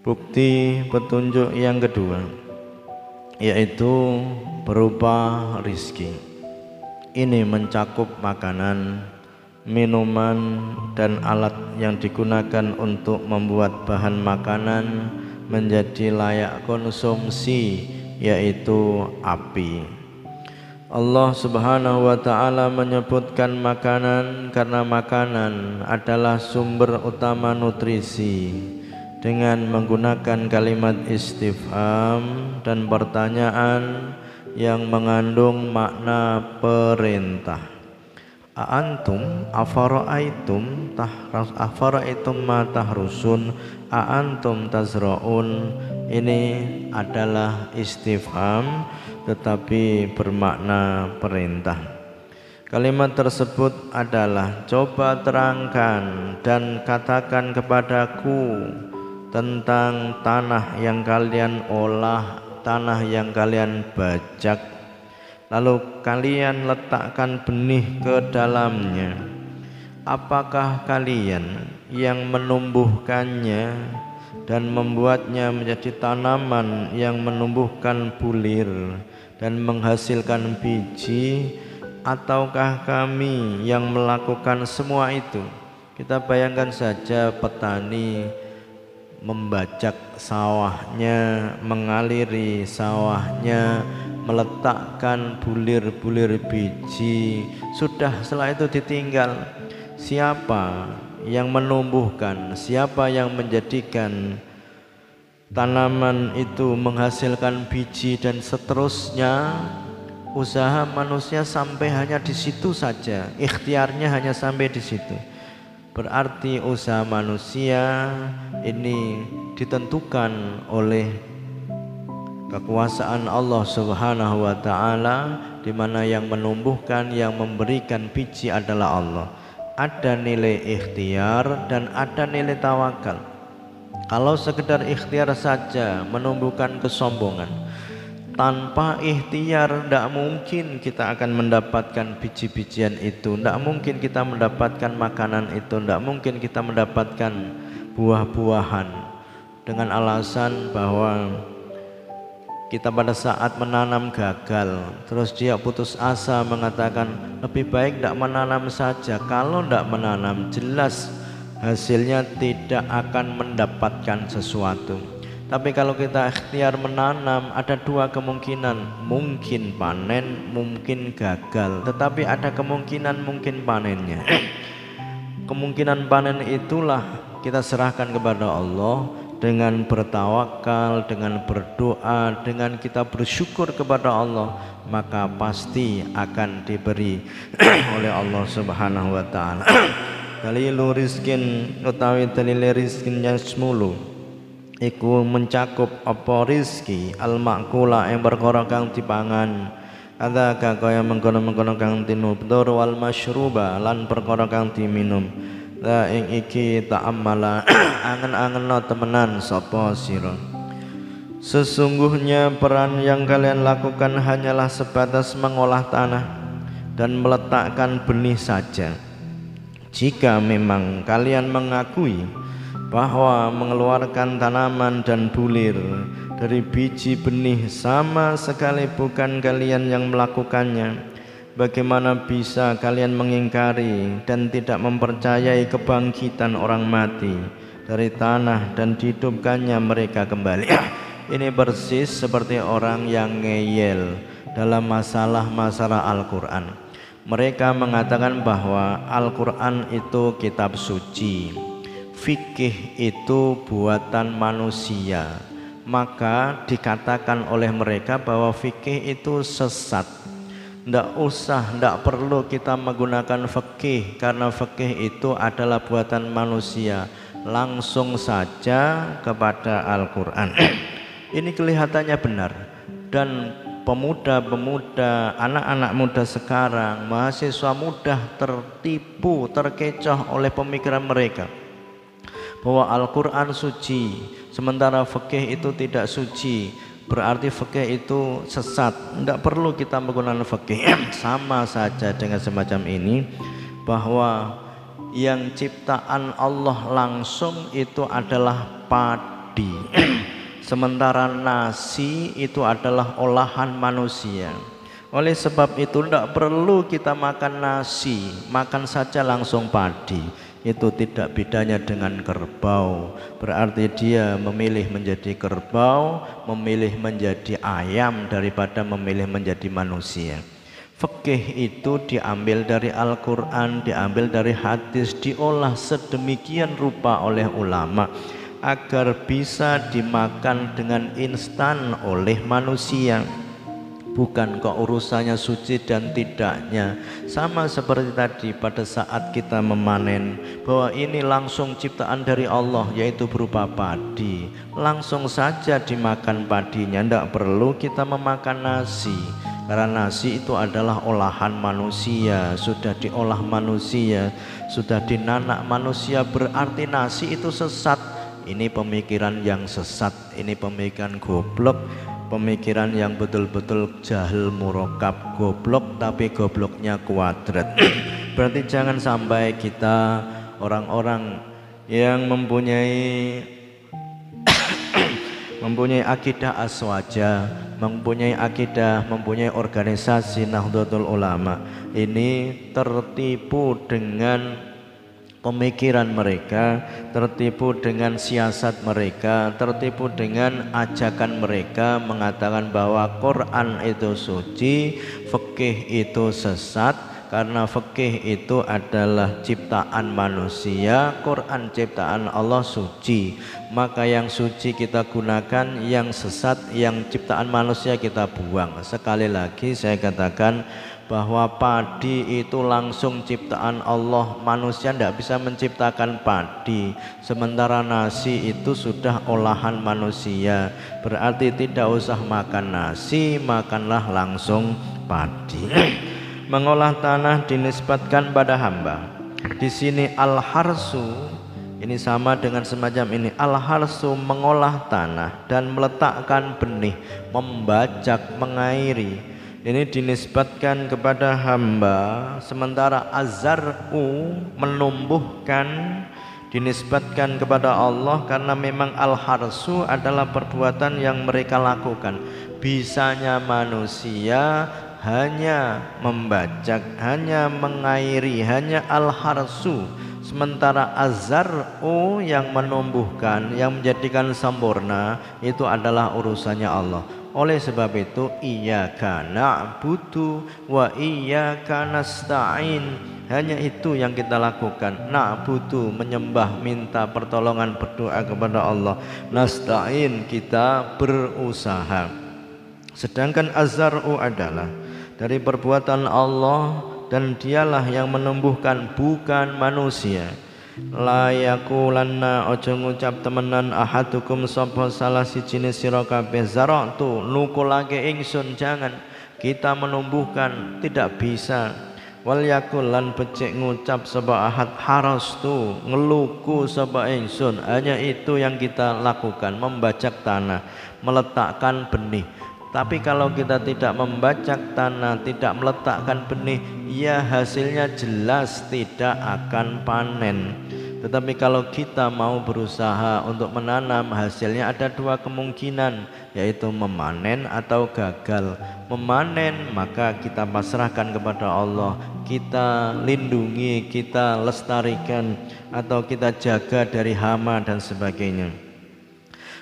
Bukti petunjuk yang kedua yaitu berupa rizki. Ini mencakup makanan, minuman, dan alat yang digunakan untuk membuat bahan makanan menjadi layak konsumsi yaitu api. Allah Subhanahu wa taala menyebutkan makanan karena makanan adalah sumber utama nutrisi dengan menggunakan kalimat istifham dan pertanyaan yang mengandung makna perintah. Aantum afara'aitum tahras afara'aitum ma tahrusun aantum tazraun ini adalah istifham tetapi bermakna perintah. Kalimat tersebut adalah coba terangkan dan katakan kepadaku tentang tanah yang kalian olah, tanah yang kalian bajak, lalu kalian letakkan benih ke dalamnya. Apakah kalian yang menumbuhkannya dan membuatnya menjadi tanaman yang menumbuhkan bulir dan menghasilkan biji, ataukah kami yang melakukan semua itu? Kita bayangkan saja petani membajak sawahnya, mengaliri sawahnya, meletakkan bulir-bulir biji. Sudah setelah itu ditinggal. Siapa yang menumbuhkan, siapa yang menjadikan tanaman itu menghasilkan biji dan seterusnya usaha manusia sampai hanya di situ saja ikhtiarnya hanya sampai di situ Berarti usaha manusia ini ditentukan oleh kekuasaan Allah Subhanahu wa taala di mana yang menumbuhkan yang memberikan biji adalah Allah. Ada nilai ikhtiar dan ada nilai tawakal. Kalau sekedar ikhtiar saja menumbuhkan kesombongan, tanpa ikhtiar tidak mungkin kita akan mendapatkan biji-bijian itu. Tidak mungkin kita mendapatkan makanan itu. Tidak mungkin kita mendapatkan buah-buahan. Dengan alasan bahwa kita pada saat menanam gagal terus dia putus asa mengatakan lebih baik tidak menanam saja. Kalau tidak menanam jelas hasilnya tidak akan mendapatkan sesuatu tapi kalau kita ikhtiar menanam ada dua kemungkinan. Mungkin panen, mungkin gagal. Tetapi ada kemungkinan mungkin panennya. Kemungkinan panen itulah kita serahkan kepada Allah dengan bertawakal, dengan berdoa, dengan kita bersyukur kepada Allah, maka pasti akan diberi oleh Allah Subhanahu wa taala. Dalilu rizkin utawi dalil rizkin yasmulu iku mencakup apa rizki al makula yang perkara kang dipangan. Ada kaya mengkono-mengkono kang tinubdur wal masyruba lan perkara kang diminum. La ing iki ta'ammala angen-angen no temenan sapa sira? Sesungguhnya peran yang kalian lakukan hanyalah sebatas mengolah tanah dan meletakkan benih saja. Jika memang kalian mengakui bahwa mengeluarkan tanaman dan bulir dari biji benih sama sekali bukan kalian yang melakukannya. Bagaimana bisa kalian mengingkari dan tidak mempercayai kebangkitan orang mati dari tanah dan dihidupkannya mereka kembali? Ini persis seperti orang yang ngeyel dalam masalah-masalah Al-Quran. Mereka mengatakan bahwa Al-Quran itu kitab suci fikih itu buatan manusia. Maka dikatakan oleh mereka bahwa fikih itu sesat. Tidak usah, tidak perlu kita menggunakan fikih karena fikih itu adalah buatan manusia. Langsung saja kepada Al-Quran. Ini kelihatannya benar. Dan pemuda-pemuda, anak-anak muda sekarang, mahasiswa mudah tertipu, terkecoh oleh pemikiran mereka bahwa Al-Quran suci sementara fikih itu tidak suci berarti fikih itu sesat. Tidak perlu kita menggunakan fikih. Sama saja dengan semacam ini bahwa yang ciptaan Allah langsung itu adalah padi. Sementara nasi itu adalah olahan manusia. Oleh sebab itu tidak perlu kita makan nasi makan saja langsung padi itu tidak bedanya dengan kerbau. Berarti dia memilih menjadi kerbau memilih menjadi ayam daripada memilih menjadi manusia. Fikih itu diambil dari Al-Quran, diambil dari hadis, diolah sedemikian rupa oleh ulama agar bisa dimakan dengan instan oleh manusia bukan kok urusannya suci dan tidaknya. Sama seperti tadi pada saat kita memanen bahwa ini langsung ciptaan dari Allah yaitu berupa padi. Langsung saja dimakan padinya tidak perlu kita memakan nasi. Karena nasi itu adalah olahan manusia, sudah diolah manusia, sudah dinanak manusia, berarti nasi itu sesat. Ini pemikiran yang sesat, ini pemikiran goblok, pemikiran yang betul-betul jahil murokap goblok tapi gobloknya kuadrat. berarti jangan sampai kita orang-orang yang mempunyai mempunyai akidah aswaja, mempunyai akidah, mempunyai organisasi Nahdlatul Ulama ini tertipu dengan pemikiran mereka, tertipu dengan siasat mereka, tertipu dengan ajakan mereka mengatakan bahwa Quran itu suci, fikih itu sesat, karena fikih itu adalah ciptaan manusia Quran ciptaan Allah suci. Maka yang suci kita gunakan yang sesat yang ciptaan manusia kita buang. Sekali lagi saya katakan bahwa padi itu langsung ciptaan Allah. Manusia tidak bisa menciptakan padi. Sementara nasi itu sudah olahan manusia. Berarti tidak usah makan nasi makanlah langsung padi. Mengolah tanah dinisbatkan pada hamba. Di sini al-harsu ini sama dengan semacam ini. Al-harsu mengolah tanah dan meletakkan benih, membajak, mengairi. Ini dinisbatkan kepada hamba sementara azar'u menumbuhkan dinisbatkan kepada Allah karena memang al-harsu adalah perbuatan yang mereka lakukan. Bisanya manusia hanya membajak, hanya mengairi, hanya al-harsu. Sementara azar'u yang menumbuhkan, yang menjadikan sempurna itu adalah urusannya Allah. Oleh sebab itu iyyaka na'budu wa iyyaka nasta'in. Hanya itu yang kita lakukan. Na'budu menyembah, minta pertolongan, berdoa kepada Allah. Nasta'in kita berusaha. Sedangkan azar'u adalah dari perbuatan Allah dan dialah yang menumbuhkan bukan manusia la yakulanna ngucap temenan ahadukum sapa salah sijine sira kabeh. Zaratu nukulake ingsun jangan kita menumbuhkan tidak bisa. Wal yakul becik ngucap sapa ahad harastu ngeluku sapa ingsun. Hanya itu yang kita lakukan membajak tanah meletakkan benih tapi kalau kita tidak membajak tanah, tidak meletakkan benih, ya hasilnya jelas tidak akan panen. Tetapi kalau kita mau berusaha untuk menanam, hasilnya ada dua kemungkinan, yaitu memanen atau gagal. Memanen maka kita pasrahkan kepada Allah, kita lindungi, kita lestarikan, atau kita jaga dari hama dan sebagainya.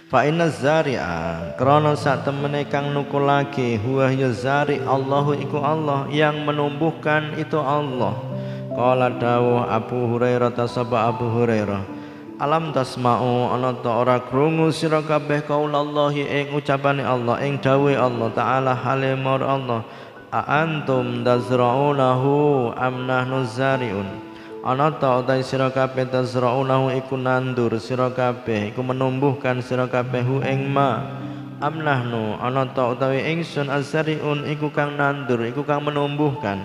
Fa inna zari'a. Krana sak temene kang nukulake huwa ya zari Allahu iku Allah yang menumbuhkan itu Allah. Qala dawuh Abu Hurairah tasaba Abu Hurairah. Alam tasma'u ana ta ora krungu sira kabeh qaulallahi ing ucapane Allah ing dawuh Allah taala halimur Allah. A antum tazra'unahu am nahnu zari'un ana ta utai sira kabeh tazraunahu iku nandur sira kabeh iku menumbuhkan sira kabeh hu ing ma. Amnahnu ana ta utawi ingsun azariun iku kang nandur iku kang menumbuhkan.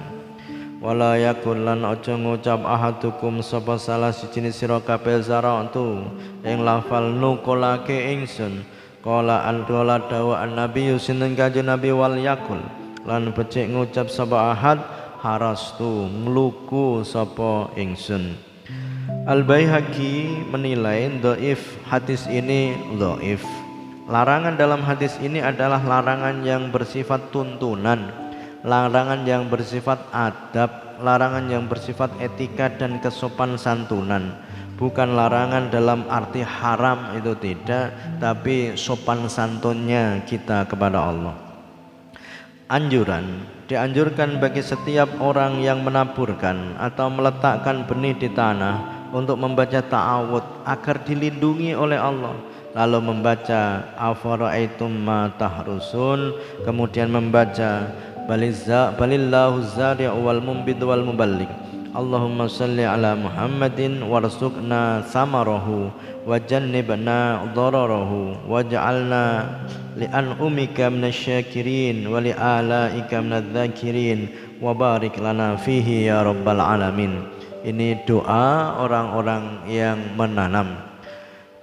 Wala yakul lan aja ngucap ahadukum sapa salah siji sira kabeh zaratu ing lafal nukolake ingsun. Kala andola dawa an nabi sinten kanjeng nabi wal yakul lan becik ngucap sapa ahad harastu ngluku sapa ingsun Al-Baihaqi menilai doif hadis ini doif. Larangan dalam hadis ini adalah larangan yang bersifat tuntunan, larangan yang bersifat adab, larangan yang bersifat etika dan kesopan santunan. Bukan larangan dalam arti haram itu tidak, tapi sopan santunnya kita kepada Allah. Anjuran dianjurkan bagi setiap orang yang menaburkan atau meletakkan benih di tanah untuk membaca ta'awud agar dilindungi oleh Allah. Lalu membaca afara'aitum ma tahrusun? Kemudian membaca balillahu zari'u wal wal Allahumma salli ala Muhammadin warzuqna samarahu wa jannibna dararahu waj'alna li an'umika minasyakirin wa li alaika minadzakirin wa barik lana fihi ya rabbal alamin. Ini doa orang-orang yang menanam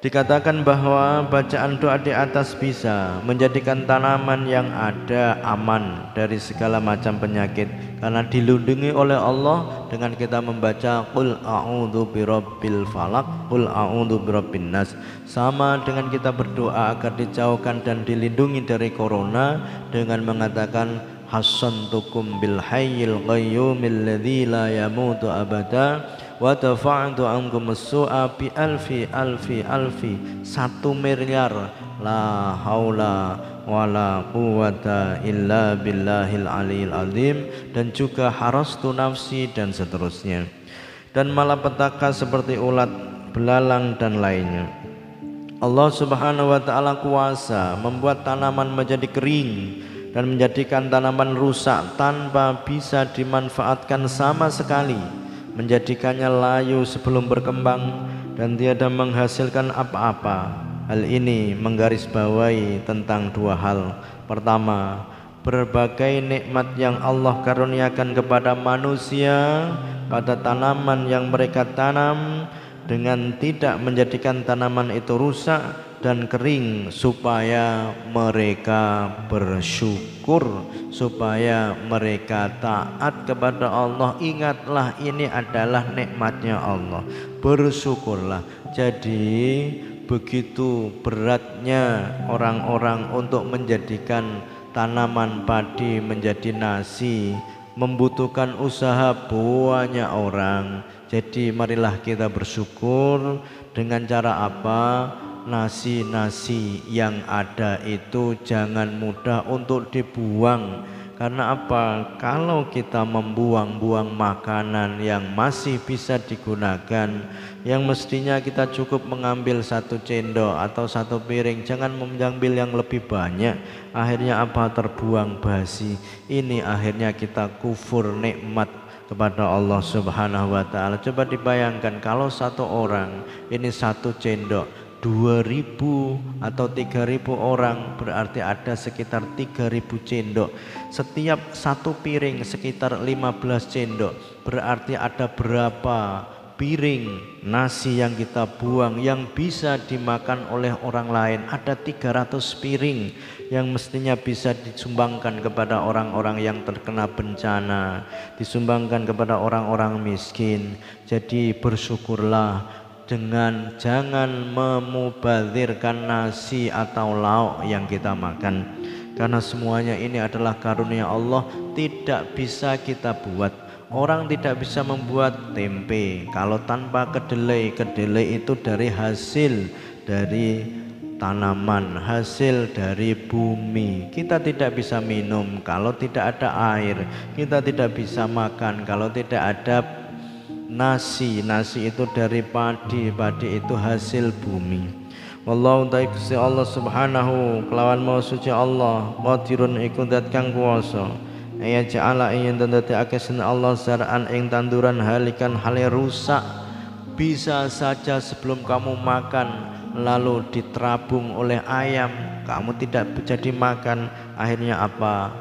Dikatakan bahwa bacaan doa di atas bisa menjadikan tanaman yang ada aman dari segala macam penyakit. Karena dilindungi oleh Allah dengan kita membaca qul a'udzu birabbil falaq qul a'udzu birabbin nas. Sama dengan kita berdoa agar dijauhkan dan dilindungi dari corona dengan mengatakan hasantukum bil hayyil qayyumil ladzi la yamutu abada wa dafa'tu ankum su'a bi alfi alfi alfi. Satu miliar. La haula wala quwata illa billahil aliyil azim dan juga harastu nafsi dan seterusnya. Dan malapetaka seperti ulat belalang dan lainnya. Allah subhanahu wa ta'ala kuasa membuat tanaman menjadi kering dan menjadikan tanaman rusak tanpa bisa dimanfaatkan sama sekali menjadikannya layu sebelum berkembang dan tiada menghasilkan apa-apa. Hal ini menggarisbawahi tentang dua hal. Pertama, berbagai nikmat yang Allah karuniakan kepada manusia pada tanaman yang mereka tanam dengan tidak menjadikan tanaman itu rusak dan kering supaya mereka bersyukur supaya mereka taat kepada Allah. Ingatlah ini adalah nikmatnya Allah. Bersyukurlah. Jadi begitu beratnya orang-orang untuk menjadikan tanaman padi menjadi nasi membutuhkan usaha banyak orang. Jadi marilah kita bersyukur dengan cara apa nasi-nasi yang ada itu jangan mudah untuk dibuang karena apa? Kalau kita membuang-buang makanan yang masih bisa digunakan Yang mestinya kita cukup mengambil satu cendok atau satu piring Jangan mengambil yang lebih banyak Akhirnya apa? Terbuang basi Ini akhirnya kita kufur nikmat kepada Allah subhanahu wa ta'ala Coba dibayangkan kalau satu orang ini satu cendok 2000 atau 3000 orang berarti ada sekitar 3000 cendok. Setiap satu piring sekitar 15 cendok berarti ada berapa piring nasi yang kita buang yang bisa dimakan oleh orang lain? Ada 300 piring yang mestinya bisa disumbangkan kepada orang-orang yang terkena bencana disumbangkan kepada orang-orang miskin. Jadi bersyukurlah dengan jangan memubazirkan nasi atau lauk yang kita makan. Karena semuanya ini adalah karunia Allah tidak bisa kita buat. Orang tidak bisa membuat tempe. Kalau tanpa kedelai kedelai itu dari hasil dari tanaman hasil dari bumi. Kita tidak bisa minum. Kalau tidak ada air kita tidak bisa makan. Kalau tidak ada nasi nasi itu dari padi padi itu hasil bumi. Wallahu ta'ala Allah subhanahu kelawan mau suci Allah qadirun iku dat kang kuwasa. Ya ja'ala ing dadi akesen Allah zar'an ing tanduran halikan hale rusak bisa saja sebelum kamu makan lalu diterabung oleh ayam kamu tidak jadi makan akhirnya apa?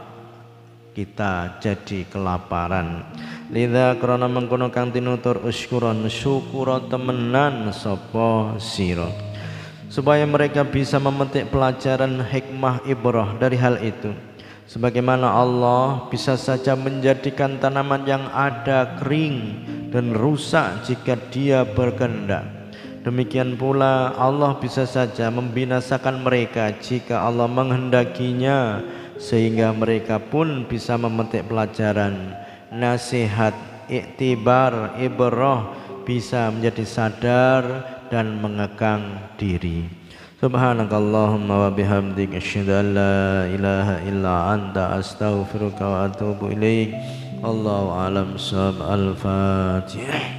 Kita jadi kelaparan Lidha krana mengkono kang tinutur uskuron syukura temenan sapa sira supaya mereka bisa memetik pelajaran hikmah ibrah dari hal itu Sebagaimana Allah bisa saja menjadikan tanaman yang ada kering dan rusak jika dia berkehendak. Demikian pula Allah bisa saja membinasakan mereka jika Allah menghendakinya sehingga mereka pun bisa memetik pelajaran, nasihat, iktibar, ibrah bisa menjadi sadar dan mengekang diri. Subhanakallahumma wa bihamdik asyhadu an la ilaha illa anta astaghfiruka wa atubu ilaik. Allahu alam sab al-fatihah.